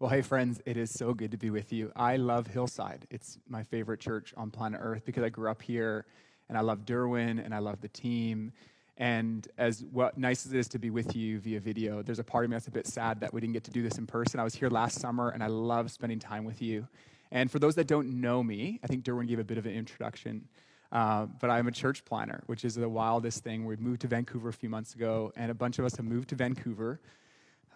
Well, hey, friends, it is so good to be with you. I love Hillside. It's my favorite church on planet Earth because I grew up here and I love Derwin and I love the team. And as nice as it is to be with you via video, there's a part of me that's a bit sad that we didn't get to do this in person. I was here last summer and I love spending time with you. And for those that don't know me, I think Derwin gave a bit of an introduction. Uh, but I'm a church planter, which is the wildest thing. We moved to Vancouver a few months ago, and a bunch of us have moved to Vancouver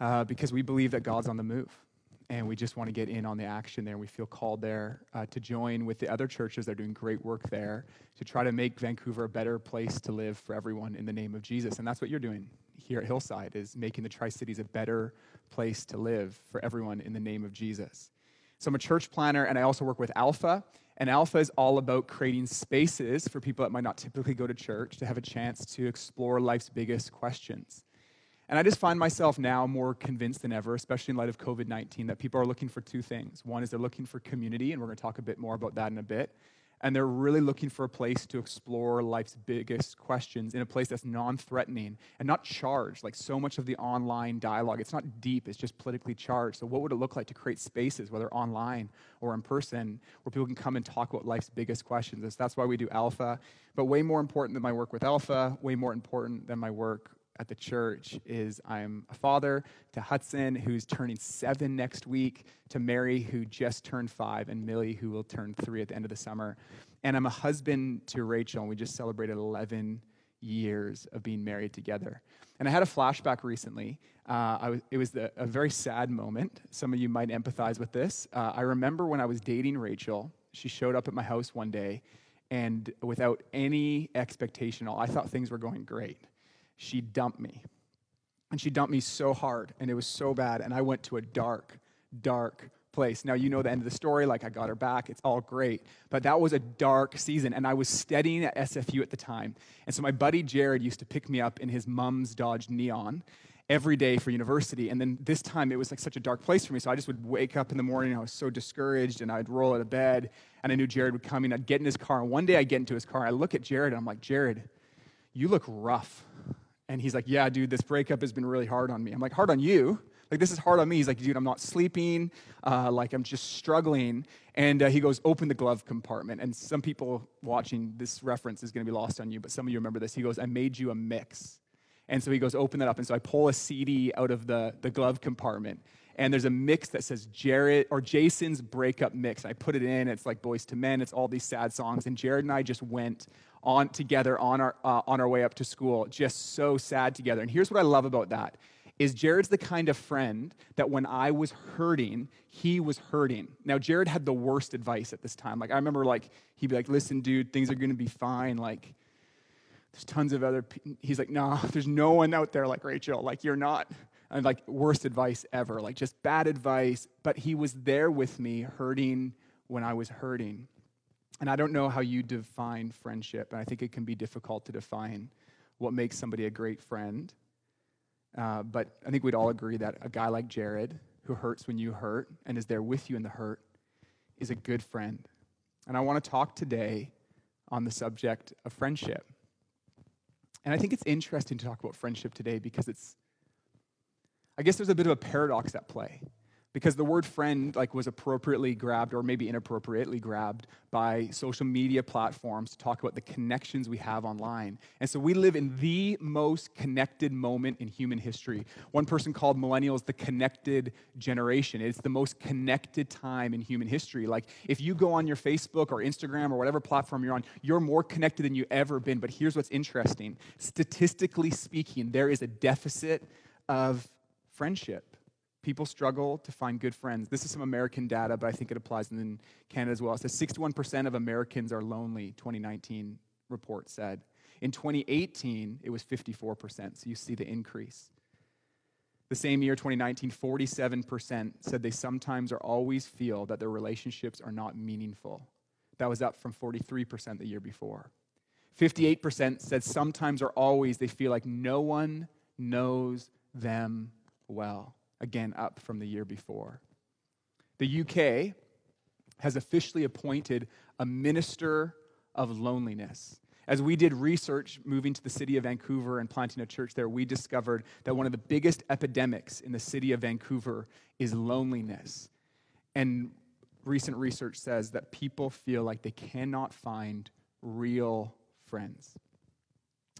uh, because we believe that God's on the move and we just want to get in on the action there. We feel called there uh, to join with the other churches that are doing great work there to try to make Vancouver a better place to live for everyone in the name of Jesus. And that's what you're doing here at Hillside is making the Tri-Cities a better place to live for everyone in the name of Jesus. So I'm a church planter and I also work with Alpha. And Alpha is all about creating spaces for people that might not typically go to church to have a chance to explore life's biggest questions. And I just find myself now more convinced than ever, especially in light of COVID 19, that people are looking for two things. One is they're looking for community, and we're going to talk a bit more about that in a bit. And they're really looking for a place to explore life's biggest questions in a place that's non threatening and not charged. Like so much of the online dialogue, it's not deep, it's just politically charged. So, what would it look like to create spaces, whether online or in person, where people can come and talk about life's biggest questions? That's why we do Alpha. But way more important than my work with Alpha, way more important than my work at the church is I'm a father to Hudson, who's turning seven next week, to Mary, who just turned five, and Millie, who will turn three at the end of the summer. And I'm a husband to Rachel, and we just celebrated 11 years of being married together. And I had a flashback recently. Uh, was, it was the, a very sad moment. Some of you might empathize with this. Uh, I remember when I was dating Rachel, she showed up at my house one day, and without any expectation, I thought things were going great she dumped me. And she dumped me so hard, and it was so bad. And I went to a dark, dark place. Now, you know the end of the story. Like, I got her back. It's all great. But that was a dark season. And I was studying at SFU at the time. And so my buddy Jared used to pick me up in his mom's Dodge Neon every day for university. And then this time it was like such a dark place for me. So I just would wake up in the morning. and I was so discouraged and I'd roll out of bed. And I knew Jared would come in. I'd get in his car. And one day I get into his car. I look at Jared and I'm like, Jared, you look rough. And he's like, Yeah, dude, this breakup has been really hard on me. I'm like, Hard on you? Like, this is hard on me. He's like, Dude, I'm not sleeping. Uh, like, I'm just struggling. And uh, he goes, Open the glove compartment. And some people watching this reference is going to be lost on you, but some of you remember this. He goes, I made you a mix. And so he goes, Open that up. And so I pull a CD out of the, the glove compartment and there's a mix that says Jared or Jason's breakup mix. I put it in. It's like Boyz II Men. It's all these sad songs, and Jared and I just went on together on our uh, on our way up to school, just so sad together. And here's what I love about that: is Jared's the kind of friend that when I was hurting, he was hurting. Now Jared had the worst advice at this time. Like I remember, like he'd be like, "Listen, dude, things are going to be fine. Like." There's tons of other. He's like, no, there's no one out there like Rachel. Like you're not and like worst advice ever, like just bad advice. But he was there with me, hurting when I was hurting. And I don't know how you define friendship, and I think it can be difficult to define what makes somebody a great friend. Uh, but I think we'd all agree that a guy like Jared, who hurts when you hurt and is there with you in the hurt, is a good friend. And I want to talk today on the subject of friendship. And I think it's interesting to talk about friendship today because it's I guess there's a bit of a paradox at play because the word friend like was appropriately grabbed or maybe inappropriately grabbed by social media platforms to talk about the connections we have online. And so we live in the most connected moment in human history. One person called millennials the connected generation. It's the most connected time in human history. Like if you go on your facebook or instagram or whatever platform you're on you're more connected than you ever been. But here's what's interesting. Statistically speaking there is a deficit of friendship. People struggle to find good friends. This is some American data, but I think it applies in Canada as well. It says 61% of Americans are lonely, 2019 report said. In 2018, it was 54%, so you see the increase. The same year, 2019, 47% said they sometimes or always feel that their relationships are not meaningful. That was up from 43% the year before. 58% said sometimes or always they feel like no one knows them well, again, up from the year before. The UK has officially appointed a minister of loneliness. As we did research moving to the city of Vancouver and planting a church there, we discovered that one of the biggest epidemics in the city of Vancouver is loneliness. And recent research says that people feel like they cannot find real friends.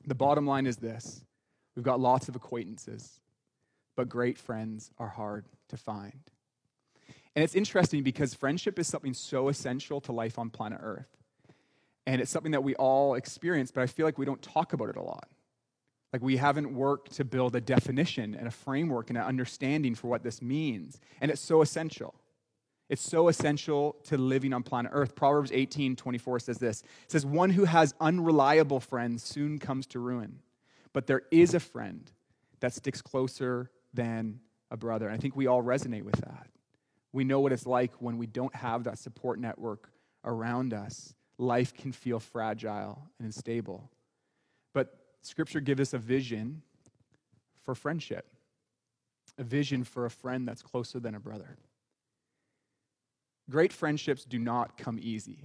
The bottom line is this we've got lots of acquaintances, but great friends are hard to find. And it's interesting because friendship is something so essential to life on planet Earth. And it's something that we all experience, but I feel like we don't talk about it a lot. Like we haven't worked to build a definition and a framework and an understanding for what this means. And it's so essential. It's so essential to living on planet Earth. Proverbs 18 24 says this It says, One who has unreliable friends soon comes to ruin, but there is a friend that sticks closer than a brother. And I think we all resonate with that. We know what it's like when we don't have that support network around us life can feel fragile and unstable. But Scripture gives us a vision for friendship, a vision for a friend that's closer than a brother. Great friendships do not come easy.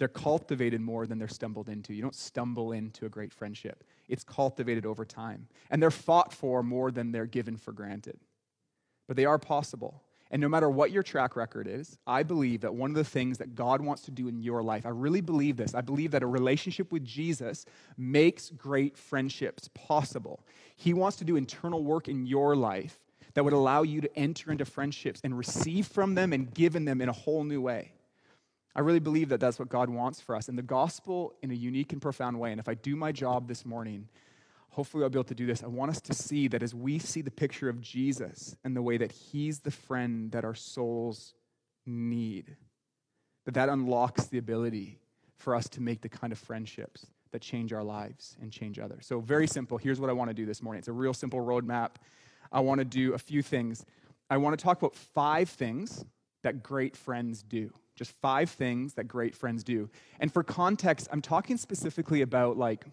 They're cultivated more than they're stumbled into. You don't stumble into a great friendship, it's cultivated over time. And they're fought for more than they're given for granted. But they are possible. And no matter what your track record is, I believe that one of the things that God wants to do in your life, I really believe this. I believe that a relationship with Jesus makes great friendships possible. He wants to do internal work in your life that would allow you to enter into friendships and receive from them and give in them in a whole new way. I really believe that that's what God wants for us. And the gospel, in a unique and profound way, and if I do my job this morning, hopefully I'll be able to do this. I want us to see that as we see the picture of Jesus and the way that he's the friend that our souls need, that that unlocks the ability for us to make the kind of friendships that change our lives and change others. So, very simple. Here's what I want to do this morning. It's a real simple roadmap. I want to do a few things. I want to talk about five things that great friends do. Just five things that great friends do. And for context, I'm talking specifically about like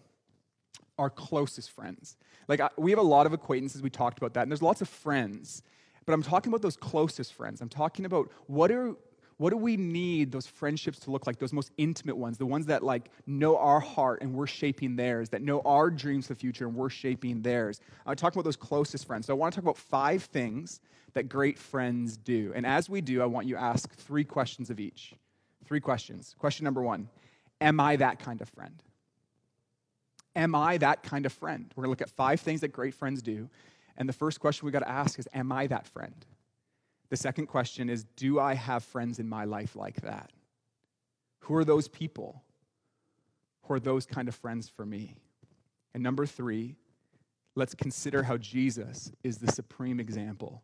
our closest friends. Like, we have a lot of acquaintances, we talked about that, and there's lots of friends. But I'm talking about those closest friends. I'm talking about what are what do we need those friendships to look like those most intimate ones the ones that like know our heart and we're shaping theirs that know our dreams for the future and we're shaping theirs uh, i'm talking about those closest friends so i want to talk about five things that great friends do and as we do i want you to ask three questions of each three questions question number one am i that kind of friend Am I that kind of friend? We're going to look at five things that great friends do. And the first question we got to ask is Am I that friend? The second question is Do I have friends in my life like that? Who are those people? Who are those kind of friends for me? And number three, let's consider how Jesus is the supreme example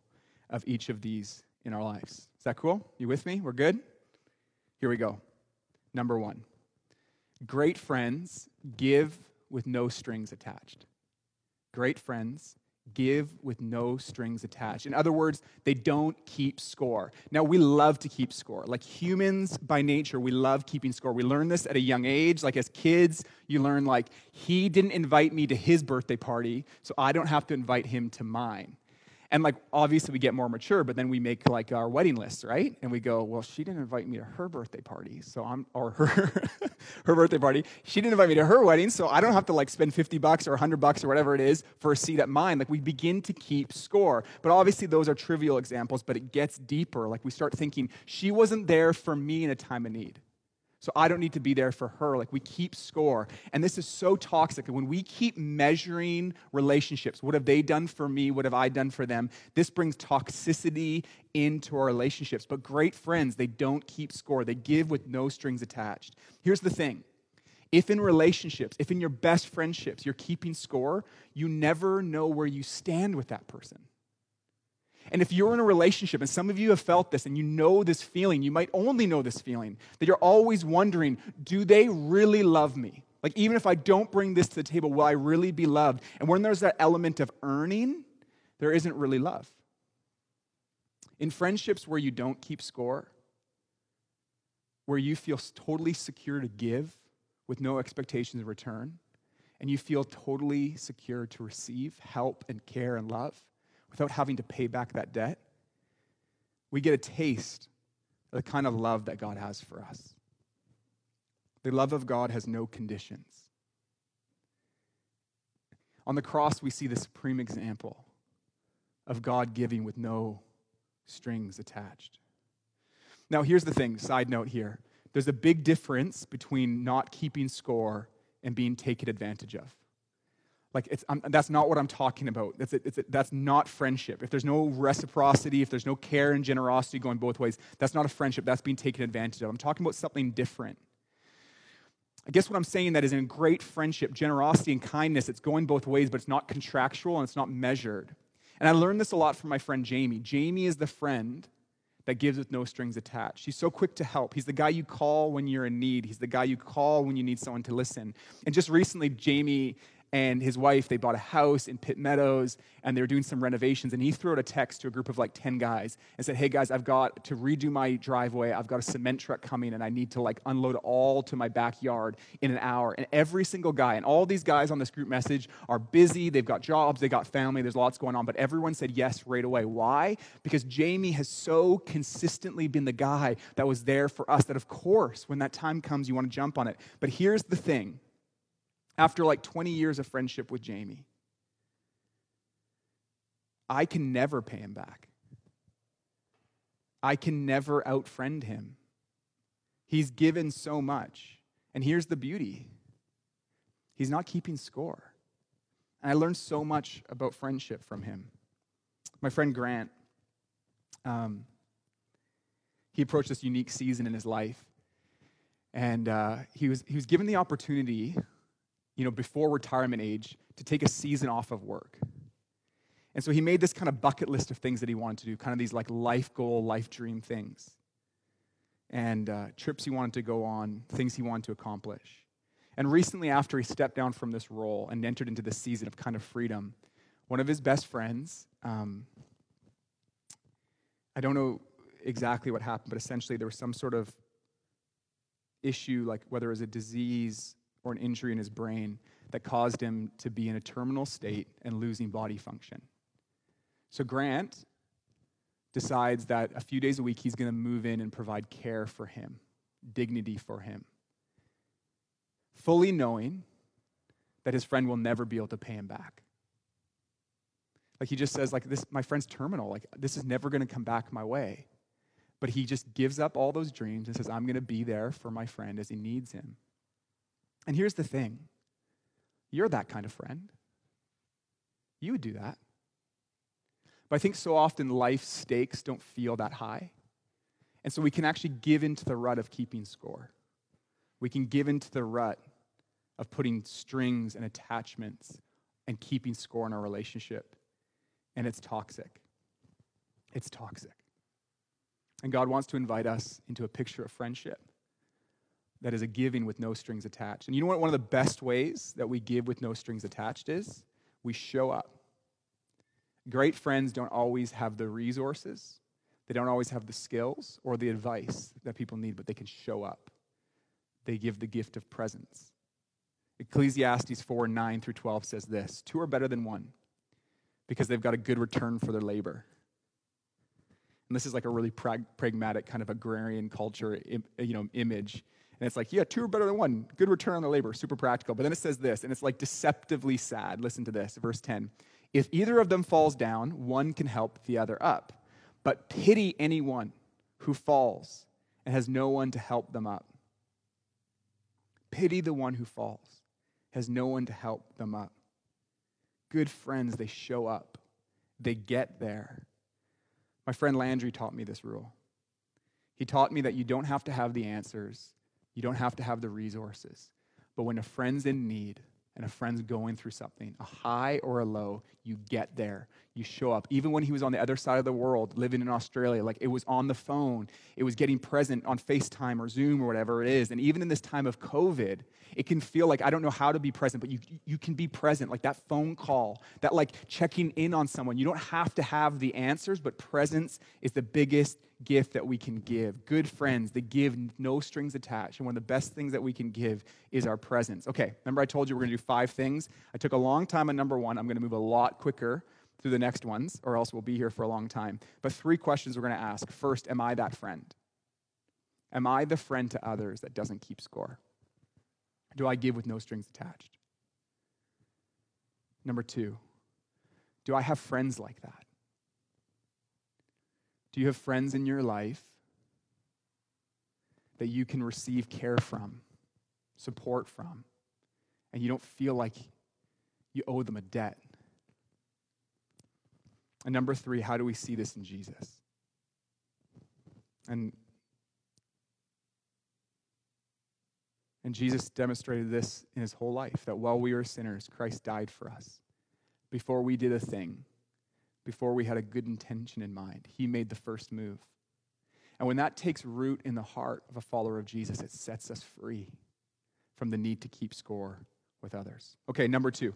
of each of these in our lives. Is that cool? You with me? We're good? Here we go. Number one great friends give with no strings attached. Great friends give with no strings attached. In other words, they don't keep score. Now, we love to keep score. Like humans by nature, we love keeping score. We learn this at a young age. Like as kids, you learn, like, he didn't invite me to his birthday party, so I don't have to invite him to mine. And like obviously we get more mature, but then we make like our wedding lists, right? And we go, well, she didn't invite me to her birthday party, so I'm or her her birthday party. She didn't invite me to her wedding, so I don't have to like spend 50 bucks or 100 bucks or whatever it is for a seat at mine. Like we begin to keep score. But obviously those are trivial examples, but it gets deeper. Like we start thinking, she wasn't there for me in a time of need. So I don't need to be there for her. Like we keep score. And this is so toxic. When we keep measuring relationships, what have they done for me? What have I done for them? This brings toxicity into our relationships. But great friends, they don't keep score, they give with no strings attached. Here's the thing. If in relationships, if in your best friendships, you're keeping score, you never know where you stand with that person. And if you're in a relationship, and some of you have felt this and you know this feeling, you might only know this feeling, that you're always wondering, do they really love me? Like, even if I don't bring this to the table, will I really be loved? And when there's that element of earning, there isn't really love. In friendships where you don't keep score, where you feel totally secure to give with no expectations of return, and you feel totally secure to receive help and care and love, without having to pay back that debt, we get a taste of the kind of love that God has for us. The love of God has no conditions. On the cross, we see the supreme example of God giving with no strings attached. Now, here's the thing side note here there's a big difference between not keeping score and being taken advantage of. Like, it's, um, that's not what I'm talking about. That's, a, a, that's not friendship. If there's no reciprocity, if there's no care and generosity going both ways, that's not a friendship. That's being taken advantage of. I'm talking about something different. I guess what I'm saying that is in great friendship, generosity and kindness, it's going both ways, but it's not contractual and it's not measured. And I learned this a lot from my friend Jamie. Jamie is the friend that gives with no strings attached. He's so quick to help. He's the guy you call when you're in need. He's the guy you call when you need someone to listen. And just recently, Jamie and his wife, they bought a house in Pitt Meadows and they were doing some renovations. And he threw out a text to a group of like 10 guys and said, Hey guys, I've got to redo my driveway. I've got a cement truck coming and I need to like unload all to my backyard in an hour. And every single guy, and all these guys on this group message are busy. They've got jobs, they got family, there's lots going on. But everyone said yes right away. Why? Because Jamie has so consistently been the guy that was there for us that, of course, when that time comes, you want to jump on it. But here's the thing after like 20 years of friendship with Jamie. I can never pay him back. I can never outfriend him. He's given so much. And here's the beauty he's not keeping score. And I learned so much about friendship from him. My friend Grant, um, he approached this unique season in his life. And uh, he, was, he was given the opportunity you know, before retirement age to take a season off of work. And so he made this kind of bucket list of things that he wanted to do, kind of these like life goal, life dream things. And uh, trips he wanted to go on, things he wanted to accomplish. And recently, after he stepped down from this role and entered into this season of kind of freedom, one of his best friends, um, I don't know exactly what happened, but essentially there was some sort of issue, like whether it was a disease or an injury in his brain that caused him to be in a terminal state and losing body function. So Grant decides that a few days a week he's going to move in and provide care for him, dignity for him, fully knowing that his friend will never be able to pay him back. Like he just says, like this, my friend's terminal. Like this is never going to come back my way. But he just gives up all those dreams and says, I'm going to be there for my friend as he needs him. And here's the thing you're that kind of friend. You would do that. But I think so often life stakes don't feel that high. And so we can actually give into the rut of keeping score. We can give into the rut of putting strings and attachments and keeping score in our relationship. And it's toxic. It's toxic. And God wants to invite us into a picture of friendship that is a giving with no strings attached. And you know what one of the best ways that we give with no strings attached is? We show up. Great friends don't always have the resources, they don't always have the skills or the advice that people need, but they can show up. They give the gift of presence. Ecclesiastes 4 9 through 12 says this Two are better than one because they've got a good return for their labor. And this is like a really prag- pragmatic kind of agrarian culture you know, image. And it's like, yeah, two are better than one. Good return on the labor, super practical. But then it says this, and it's like deceptively sad. Listen to this, verse 10. If either of them falls down, one can help the other up. But pity anyone who falls and has no one to help them up. Pity the one who falls, has no one to help them up. Good friends, they show up, they get there. My friend Landry taught me this rule. He taught me that you don't have to have the answers, you don't have to have the resources. But when a friend's in need and a friend's going through something, a high or a low, you get there. You show up. Even when he was on the other side of the world, living in Australia, like it was on the phone, it was getting present on FaceTime or Zoom or whatever it is. And even in this time of COVID, it can feel like I don't know how to be present, but you, you can be present. Like that phone call, that like checking in on someone. You don't have to have the answers, but presence is the biggest gift that we can give. Good friends that give no strings attached. And one of the best things that we can give is our presence. Okay, remember I told you we're to do five things? I took a long time on number one. I'm to move a lot quicker through the next ones, or else we'll be here for a long time. But three questions we're going to ask. First, am I that friend? Am I the friend to others that doesn't keep score? Do I give with no strings attached? Number two, do I have friends like that? Do you have friends in your life that you can receive care from, support from, and you don't feel like you owe them a debt? And number three, how do we see this in Jesus? And, and Jesus demonstrated this in his whole life that while we were sinners, Christ died for us. Before we did a thing, before we had a good intention in mind, he made the first move. And when that takes root in the heart of a follower of Jesus, it sets us free from the need to keep score with others. Okay, number two.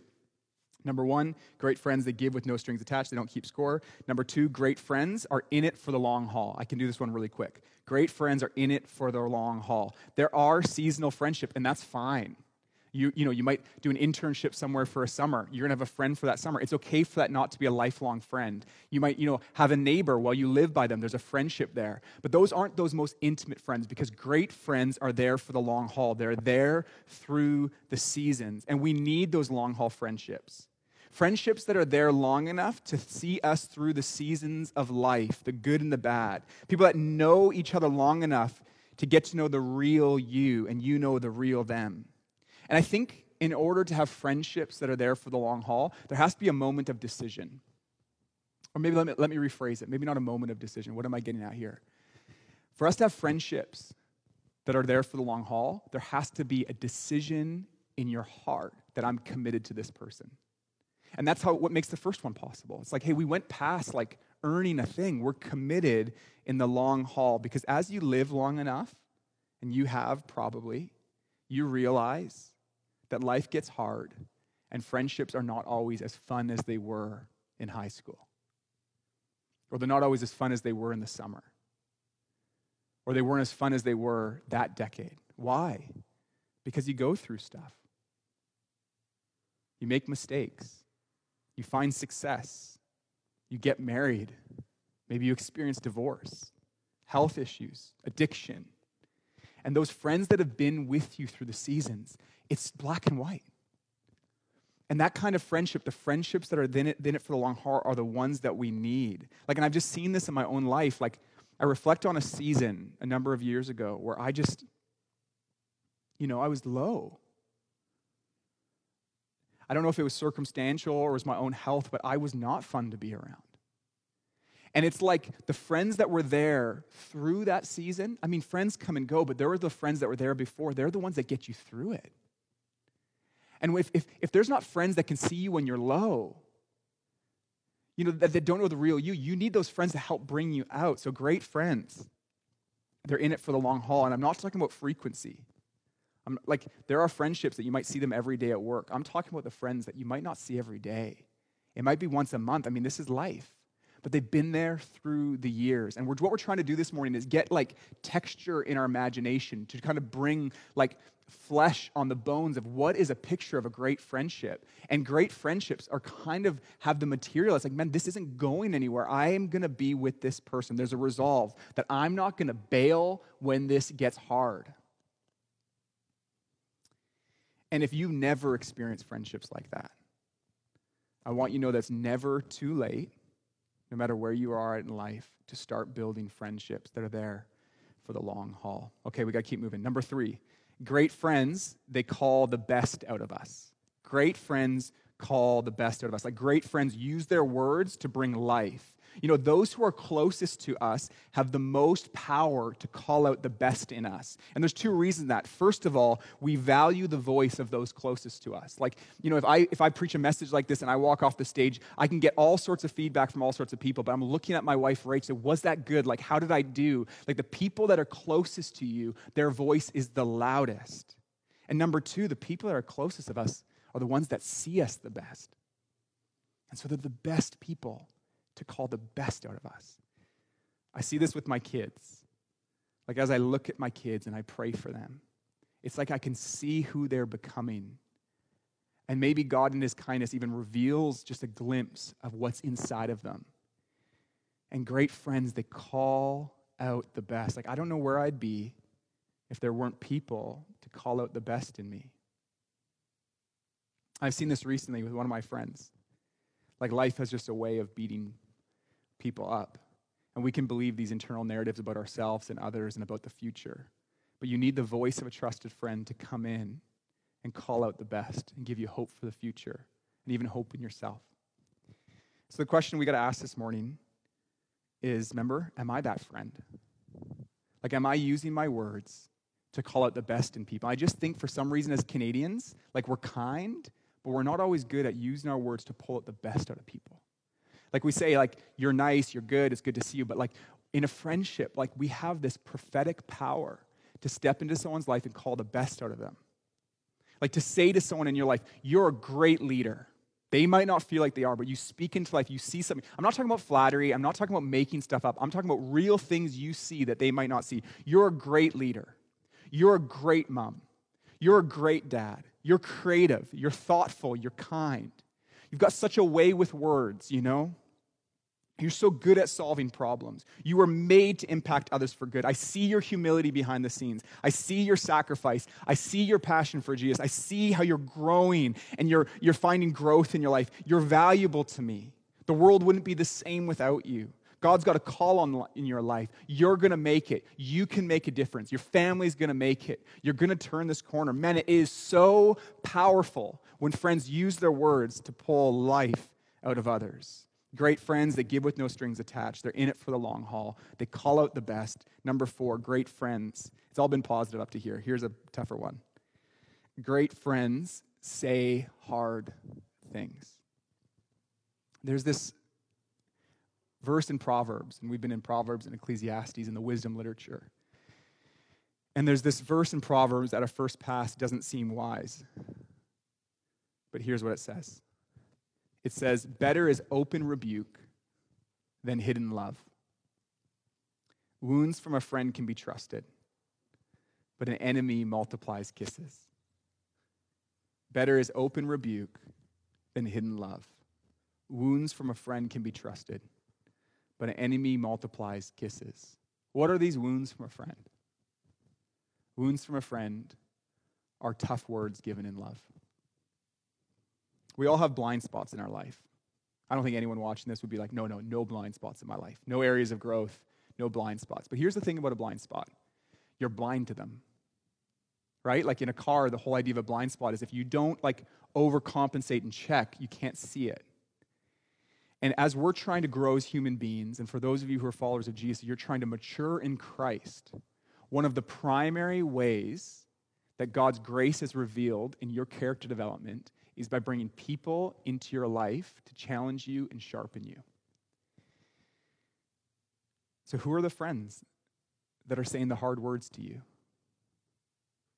Number one, great friends, they give with no strings attached, they don't keep score. Number two, great friends are in it for the long haul. I can do this one really quick. Great friends are in it for the long haul. There are seasonal friendship, and that's fine. You, you know, you might do an internship somewhere for a summer. You're going to have a friend for that summer. It's okay for that not to be a lifelong friend. You might, you know, have a neighbor while you live by them. There's a friendship there. But those aren't those most intimate friends because great friends are there for the long haul. They're there through the seasons. And we need those long haul friendships. Friendships that are there long enough to see us through the seasons of life, the good and the bad. People that know each other long enough to get to know the real you and you know the real them. And I think in order to have friendships that are there for the long haul, there has to be a moment of decision. Or maybe let me, let me rephrase it. Maybe not a moment of decision. What am I getting at here? For us to have friendships that are there for the long haul, there has to be a decision in your heart that I'm committed to this person. And that's how what makes the first one possible. It's like, hey, we went past like earning a thing. We're committed in the long haul because as you live long enough, and you have probably, you realize that life gets hard and friendships are not always as fun as they were in high school. Or they're not always as fun as they were in the summer. Or they weren't as fun as they were that decade. Why? Because you go through stuff. You make mistakes. You find success. You get married. Maybe you experience divorce, health issues, addiction. And those friends that have been with you through the seasons, it's black and white. And that kind of friendship, the friendships that are in it, in it for the long haul, are the ones that we need. Like, and I've just seen this in my own life. Like, I reflect on a season a number of years ago where I just, you know, I was low. I don't know if it was circumstantial or was my own health, but I was not fun to be around. And it's like the friends that were there through that season. I mean, friends come and go, but there were the friends that were there before. They're the ones that get you through it. And if, if, if there's not friends that can see you when you're low, you know, that, that don't know the real you, you need those friends to help bring you out. So, great friends, they're in it for the long haul. And I'm not talking about frequency. I'm, like, there are friendships that you might see them every day at work. I'm talking about the friends that you might not see every day. It might be once a month. I mean, this is life but they've been there through the years. And we're, what we're trying to do this morning is get like texture in our imagination to kind of bring like flesh on the bones of what is a picture of a great friendship. And great friendships are kind of have the material. It's like, man, this isn't going anywhere. I am going to be with this person. There's a resolve that I'm not going to bail when this gets hard. And if you've never experienced friendships like that, I want you to know that's never too late no matter where you are in life, to start building friendships that are there for the long haul. Okay, we got to keep moving. Number three, great friends, they call the best out of us. Great friends call the best out of us. Like great friends use their words to bring life. You know, those who are closest to us have the most power to call out the best in us. And there's two reasons that. First of all, we value the voice of those closest to us. Like, you know, if I if I preach a message like this and I walk off the stage, I can get all sorts of feedback from all sorts of people, but I'm looking at my wife Rachel, was that good? Like, how did I do? Like the people that are closest to you, their voice is the loudest. And number two, the people that are closest of us are the ones that see us the best. And so they're the best people to call the best out of us. I see this with my kids. Like as I look at my kids and I pray for them, it's like I can see who they're becoming. And maybe God, in His kindness, even reveals just a glimpse of what's inside of them. And great friends, they call out the best. Like, I don't know where I'd be if there weren't people to call out the best in me. I've seen this recently with one of my friends. Like life has just a way of beating people up. And we can believe these internal narratives about ourselves and others and about the future. But you need the voice of a trusted friend to come in and call out the best and give you hope for the future and even hope in yourself. So the question we got to ask this morning is remember, am I that friend? Like, am I using my words to call out the best in people? I just think for some reason as Canadians, like we're kind, but we're not always good at using our words to pull out the best out of people. Like we say, like, you're nice, you're good, it's good to see you, but like in a friendship, like we have this prophetic power to step into someone's life and call the best out of them. Like to say to someone in your life, you're a great leader. They might not feel like they are, but you speak into life, you see something. I'm not talking about flattery, I'm not talking about making stuff up. I'm talking about real things you see that they might not see. You're a great leader. You're a great mom. You're a great dad. You're creative. You're thoughtful. You're kind. You've got such a way with words, you know? You're so good at solving problems. You were made to impact others for good. I see your humility behind the scenes. I see your sacrifice. I see your passion for Jesus. I see how you're growing and you're, you're finding growth in your life. You're valuable to me. The world wouldn't be the same without you. God's got a call on in your life. You're going to make it. You can make a difference. Your family's going to make it. You're going to turn this corner. Man, it is so powerful when friends use their words to pull life out of others. Great friends, they give with no strings attached. They're in it for the long haul. They call out the best. Number four, great friends. It's all been positive up to here. Here's a tougher one. Great friends say hard things. There's this verse in Proverbs, and we've been in Proverbs and Ecclesiastes in the wisdom literature. And there's this verse in Proverbs that at a first pass doesn't seem wise. But here's what it says it says, Better is open rebuke than hidden love. Wounds from a friend can be trusted, but an enemy multiplies kisses. Better is open rebuke than hidden love. Wounds from a friend can be trusted, but an enemy multiplies kisses. What are these wounds from a friend? Wounds from a friend are tough words given in love. We all have blind spots in our life. I don't think anyone watching this would be like, no, no, no blind spots in my life. No areas of growth, no blind spots. But here's the thing about a blind spot you're blind to them. Right? Like in a car, the whole idea of a blind spot is if you don't like overcompensate and check, you can't see it. And as we're trying to grow as human beings, and for those of you who are followers of Jesus, you're trying to mature in Christ, one of the primary ways that God's grace is revealed in your character development is by bringing people into your life to challenge you and sharpen you. So, who are the friends that are saying the hard words to you?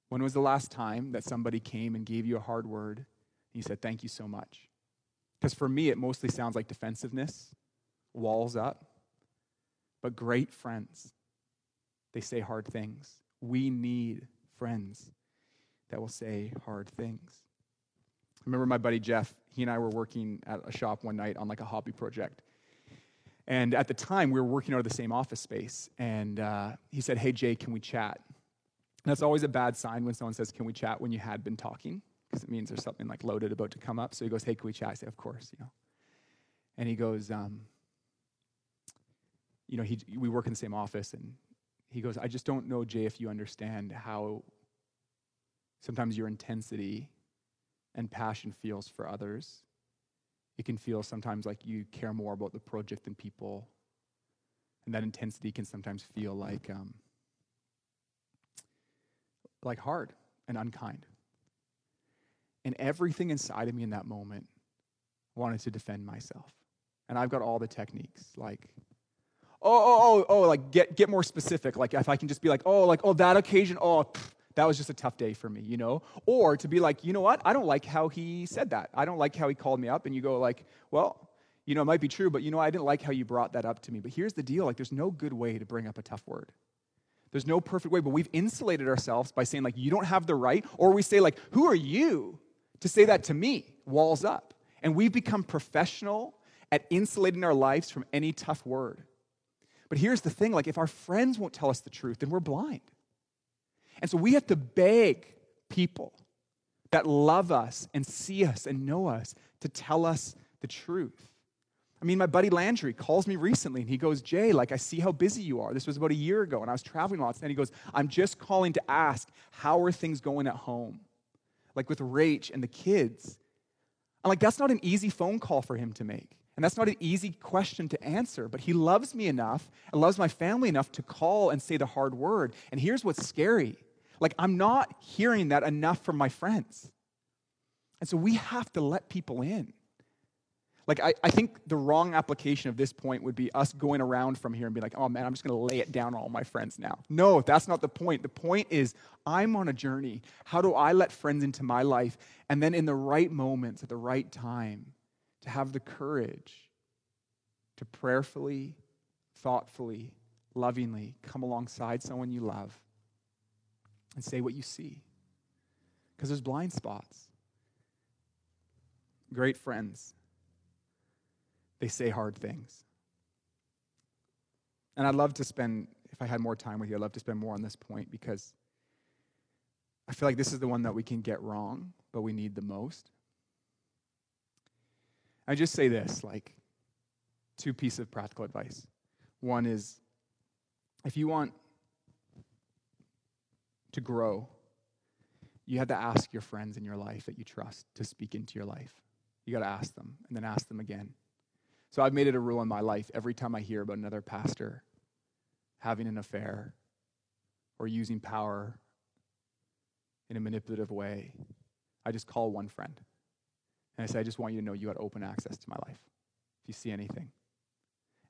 When was the last time that somebody came and gave you a hard word and you said, Thank you so much? Because for me, it mostly sounds like defensiveness, walls up. But great friends, they say hard things. We need friends that will say hard things. I remember my buddy Jeff, he and I were working at a shop one night on like a hobby project. And at the time, we were working out of the same office space. And uh, he said, Hey, Jay, can we chat? And that's always a bad sign when someone says, Can we chat when you had been talking? Because it means there's something like loaded about to come up. So he goes, Hey, can we chat? I say, Of course, you know. And he goes, um, You know, he, we work in the same office. And he goes, I just don't know, Jay, if you understand how sometimes your intensity and passion feels for others. It can feel sometimes like you care more about the project than people. And that intensity can sometimes feel like, um, like hard and unkind. And everything inside of me in that moment wanted to defend myself. And I've got all the techniques, like, oh, oh, oh, oh, like get, get more specific. Like if I can just be like, oh, like, oh, that occasion, oh, that was just a tough day for me, you know? Or to be like, you know what? I don't like how he said that. I don't like how he called me up. And you go like, well, you know, it might be true, but you know, I didn't like how you brought that up to me. But here's the deal like, there's no good way to bring up a tough word. There's no perfect way, but we've insulated ourselves by saying, like, you don't have the right, or we say, like, who are you to say that to me? Walls up. And we've become professional at insulating our lives from any tough word. But here's the thing like, if our friends won't tell us the truth, then we're blind. And so we have to beg people that love us and see us and know us to tell us the truth. I mean, my buddy Landry calls me recently and he goes, Jay, like, I see how busy you are. This was about a year ago and I was traveling lots. And he goes, I'm just calling to ask, how are things going at home? Like with Rach and the kids. I'm like, that's not an easy phone call for him to make. And that's not an easy question to answer, but he loves me enough and loves my family enough to call and say the hard word. And here's what's scary like, I'm not hearing that enough from my friends. And so we have to let people in. Like, I, I think the wrong application of this point would be us going around from here and be like, oh man, I'm just going to lay it down on all my friends now. No, that's not the point. The point is, I'm on a journey. How do I let friends into my life? And then in the right moments, at the right time, to have the courage to prayerfully, thoughtfully, lovingly come alongside someone you love and say what you see. Because there's blind spots. Great friends, they say hard things. And I'd love to spend, if I had more time with you, I'd love to spend more on this point because I feel like this is the one that we can get wrong, but we need the most. I just say this like two pieces of practical advice. One is if you want to grow, you have to ask your friends in your life that you trust to speak into your life. You got to ask them and then ask them again. So I've made it a rule in my life every time I hear about another pastor having an affair or using power in a manipulative way, I just call one friend. And I say, I just want you to know you got open access to my life if you see anything.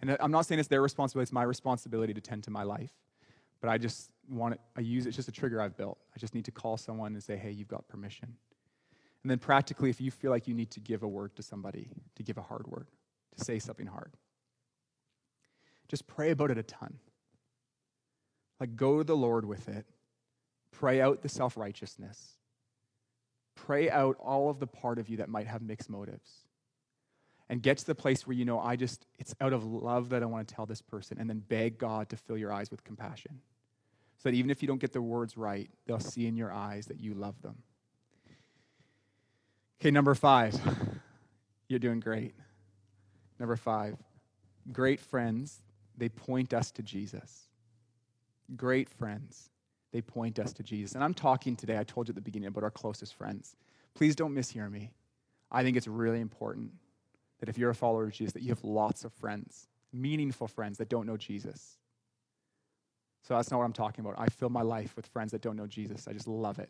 And I'm not saying it's their responsibility, it's my responsibility to tend to my life. But I just want it, I use it, it's just a trigger I've built. I just need to call someone and say, hey, you've got permission. And then practically, if you feel like you need to give a word to somebody, to give a hard word, to say something hard, just pray about it a ton. Like, go to the Lord with it. Pray out the self righteousness. Pray out all of the part of you that might have mixed motives. And get to the place where you know, I just, it's out of love that I want to tell this person. And then beg God to fill your eyes with compassion. So that even if you don't get the words right, they'll see in your eyes that you love them. Okay, number five. You're doing great. Number five. Great friends, they point us to Jesus. Great friends they point us to Jesus. And I'm talking today, I told you at the beginning, about our closest friends. Please don't mishear me. I think it's really important that if you're a follower of Jesus, that you have lots of friends, meaningful friends that don't know Jesus. So that's not what I'm talking about. I fill my life with friends that don't know Jesus. I just love it.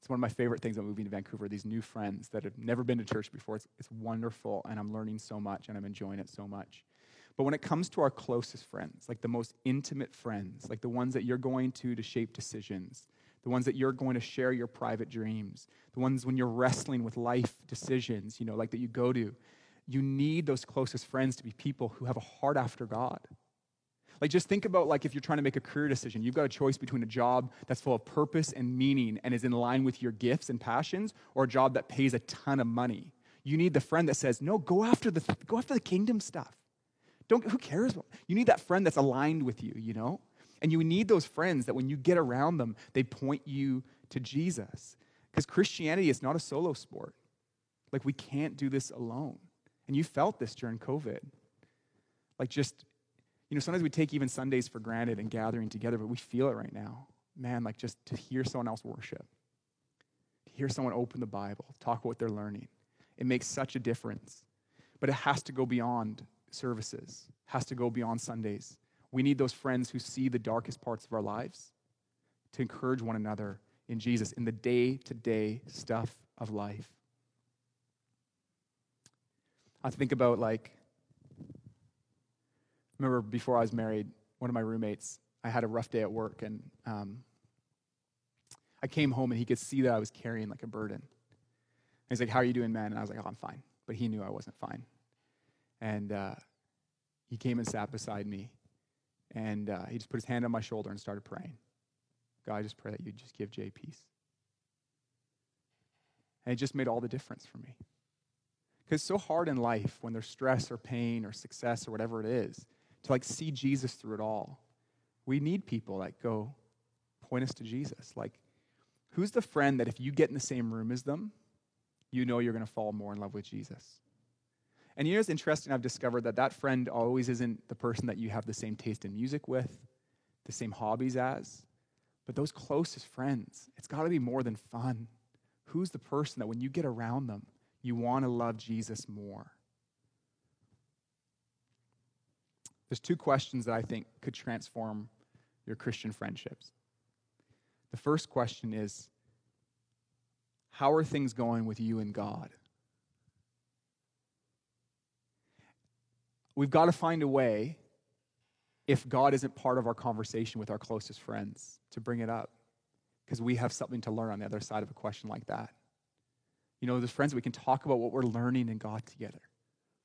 It's one of my favorite things about moving to Vancouver, these new friends that have never been to church before. It's, it's wonderful, and I'm learning so much, and I'm enjoying it so much. But when it comes to our closest friends, like the most intimate friends, like the ones that you're going to to shape decisions, the ones that you're going to share your private dreams, the ones when you're wrestling with life decisions, you know, like that you go to, you need those closest friends to be people who have a heart after God. Like just think about like if you're trying to make a career decision, you've got a choice between a job that's full of purpose and meaning and is in line with your gifts and passions or a job that pays a ton of money. You need the friend that says, "No, go after the go after the kingdom stuff." Don't, who cares? You need that friend that's aligned with you, you know? And you need those friends that when you get around them, they point you to Jesus. Because Christianity is not a solo sport. Like, we can't do this alone. And you felt this during COVID. Like, just, you know, sometimes we take even Sundays for granted and gathering together, but we feel it right now. Man, like, just to hear someone else worship, to hear someone open the Bible, talk about what they're learning, it makes such a difference. But it has to go beyond services, has to go beyond Sundays. We need those friends who see the darkest parts of our lives to encourage one another in Jesus in the day to day stuff of life. I think about like, remember before I was married, one of my roommates, I had a rough day at work and um, I came home and he could see that I was carrying like a burden. And he's like, How are you doing, man? And I was like, Oh, I'm fine. But he knew I wasn't fine. And uh, he came and sat beside me. And uh, he just put his hand on my shoulder and started praying. God, I just pray that you just give Jay peace. And it just made all the difference for me. Because it's so hard in life when there's stress or pain or success or whatever it is to like see Jesus through it all. We need people that go point us to Jesus. Like Who's the friend that if you get in the same room as them, you know you're going to fall more in love with Jesus? And you know, it's interesting. I've discovered that that friend always isn't the person that you have the same taste in music with, the same hobbies as, but those closest friends. It's got to be more than fun. Who's the person that when you get around them, you want to love Jesus more? There's two questions that I think could transform your Christian friendships. The first question is How are things going with you and God? We've got to find a way, if God isn't part of our conversation with our closest friends, to bring it up because we have something to learn on the other side of a question like that. You know, there's friends we can talk about what we're learning in God together,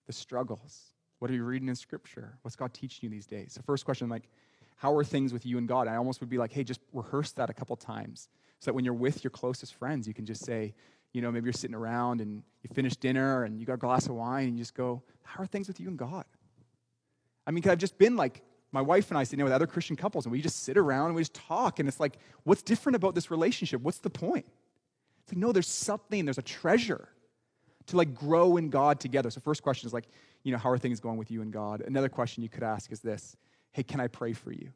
the struggles. What are you reading in Scripture? What's God teaching you these days? The first question, like, how are things with you and God? I almost would be like, hey, just rehearse that a couple times so that when you're with your closest friends, you can just say, you know, maybe you're sitting around and you finish dinner and you got a glass of wine and you just go, how are things with you and God? I mean, because I've just been like, my wife and I sitting there with other Christian couples and we just sit around and we just talk and it's like, what's different about this relationship? What's the point? It's like, no, there's something, there's a treasure to like grow in God together. So first question is like, you know, how are things going with you and God? Another question you could ask is this hey, can I pray for you?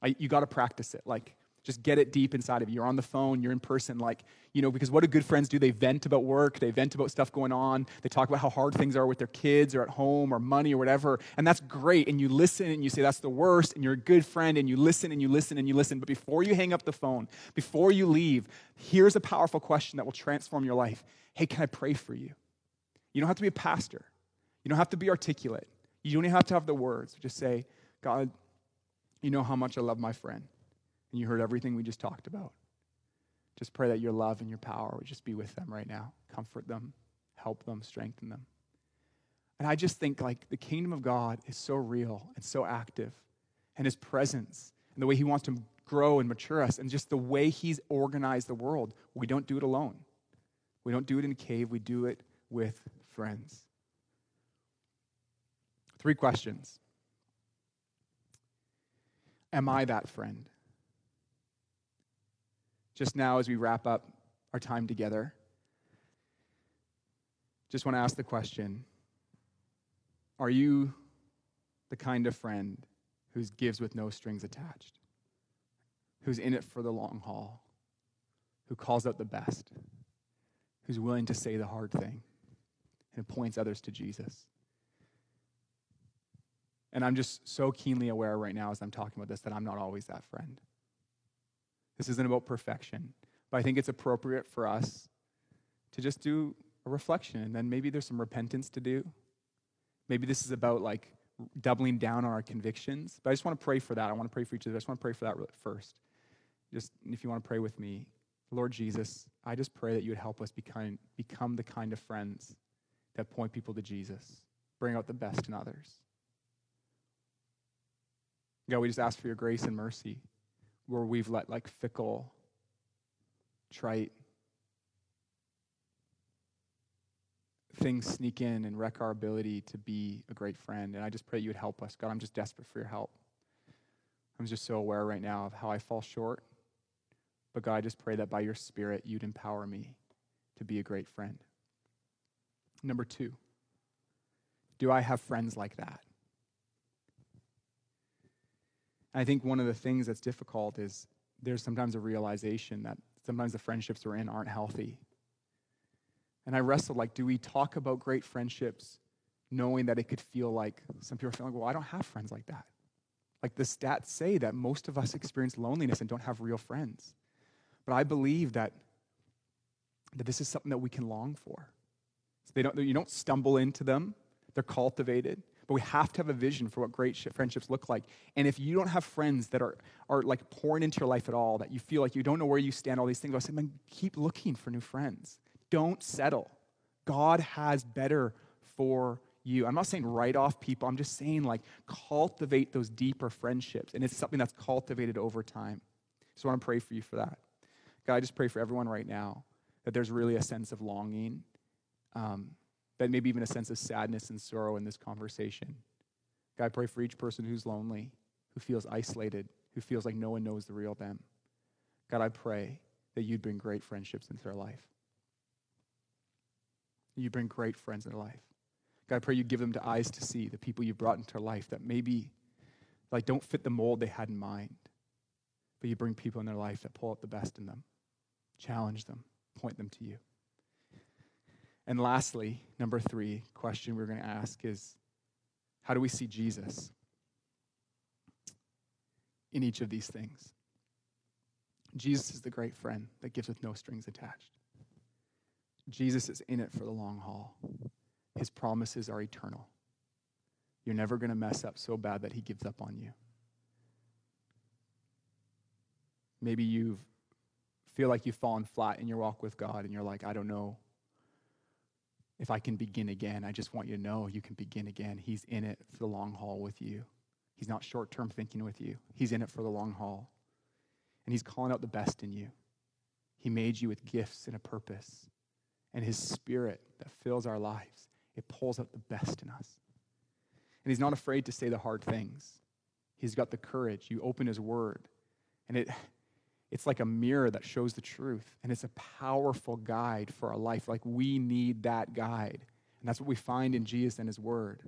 I, you got to practice it. Like, just get it deep inside of you. You're on the phone, you're in person, like, you know, because what do good friends do? They vent about work, they vent about stuff going on, they talk about how hard things are with their kids or at home or money or whatever. And that's great. And you listen and you say, that's the worst. And you're a good friend and you listen and you listen and you listen. But before you hang up the phone, before you leave, here's a powerful question that will transform your life Hey, can I pray for you? You don't have to be a pastor, you don't have to be articulate. You don't even have to have the words. Just say, God, you know how much I love my friend. And you heard everything we just talked about. Just pray that your love and your power would just be with them right now. Comfort them, help them, strengthen them. And I just think like the kingdom of God is so real and so active, and his presence and the way he wants to grow and mature us, and just the way he's organized the world. We don't do it alone. We don't do it in a cave, we do it with friends. Three questions Am I that friend? Just now, as we wrap up our time together, just want to ask the question Are you the kind of friend who gives with no strings attached? Who's in it for the long haul? Who calls out the best? Who's willing to say the hard thing and points others to Jesus? And I'm just so keenly aware right now as I'm talking about this that I'm not always that friend. This isn't about perfection, but I think it's appropriate for us to just do a reflection and then maybe there's some repentance to do. Maybe this is about like doubling down on our convictions. But I just want to pray for that. I want to pray for each of us. I just want to pray for that first. Just if you want to pray with me, Lord Jesus, I just pray that you would help us become, become the kind of friends that point people to Jesus, bring out the best in others. God, we just ask for your grace and mercy where we've let like fickle, trite things sneak in and wreck our ability to be a great friend. And I just pray you would help us. God, I'm just desperate for your help. I'm just so aware right now of how I fall short. But God, I just pray that by your Spirit, you'd empower me to be a great friend. Number two, do I have friends like that? I think one of the things that's difficult is there's sometimes a realization that sometimes the friendships we're in aren't healthy. And I wrestled like, do we talk about great friendships knowing that it could feel like some people are feeling, well, I don't have friends like that. Like the stats say that most of us experience loneliness and don't have real friends. But I believe that, that this is something that we can long for. So they don't, you don't stumble into them, they're cultivated. But we have to have a vision for what great friendships look like. And if you don't have friends that are, are like pouring into your life at all, that you feel like you don't know where you stand, all these things, I say, man, keep looking for new friends. Don't settle. God has better for you. I'm not saying write off people. I'm just saying like cultivate those deeper friendships. And it's something that's cultivated over time. So I want to pray for you for that. God, I just pray for everyone right now that there's really a sense of longing. Um, that maybe even a sense of sadness and sorrow in this conversation. God, I pray for each person who's lonely, who feels isolated, who feels like no one knows the real them. God, I pray that you'd bring great friendships into their life. You bring great friends into life. God, I pray you give them the eyes to see the people you brought into their life that maybe like don't fit the mold they had in mind. But you bring people in their life that pull out the best in them, challenge them, point them to you. And lastly, number three question we're going to ask is how do we see Jesus in each of these things? Jesus is the great friend that gives with no strings attached. Jesus is in it for the long haul. His promises are eternal. You're never going to mess up so bad that he gives up on you. Maybe you feel like you've fallen flat in your walk with God and you're like, I don't know if I can begin again. I just want you to know you can begin again. He's in it for the long haul with you. He's not short term thinking with you, He's in it for the long haul. And He's calling out the best in you. He made you with gifts and a purpose. And His Spirit that fills our lives, it pulls out the best in us. And He's not afraid to say the hard things. He's got the courage. You open His Word, and it, it's like a mirror that shows the truth. And it's a powerful guide for our life. Like we need that guide. And that's what we find in Jesus and his word.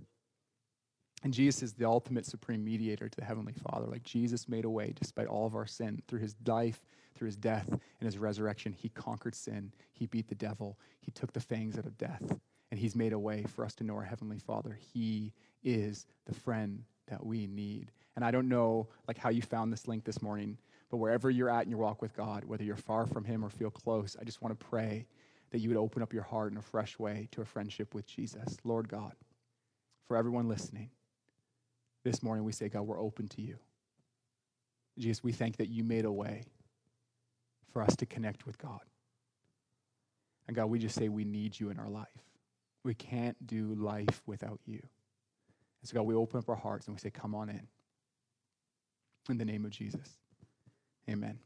And Jesus is the ultimate supreme mediator to the Heavenly Father. Like Jesus made a way despite all of our sin. Through his life, through his death, and his resurrection, he conquered sin. He beat the devil. He took the fangs out of death. And he's made a way for us to know our Heavenly Father. He is the friend that we need. And I don't know like how you found this link this morning, but wherever you're at in your walk with God, whether you're far from Him or feel close, I just want to pray that you would open up your heart in a fresh way to a friendship with Jesus. Lord God, for everyone listening, this morning we say, God, we're open to you. Jesus, we thank that you made a way for us to connect with God. And God, we just say we need you in our life. We can't do life without you. And so, God, we open up our hearts and we say, Come on in. In the name of Jesus. Amen.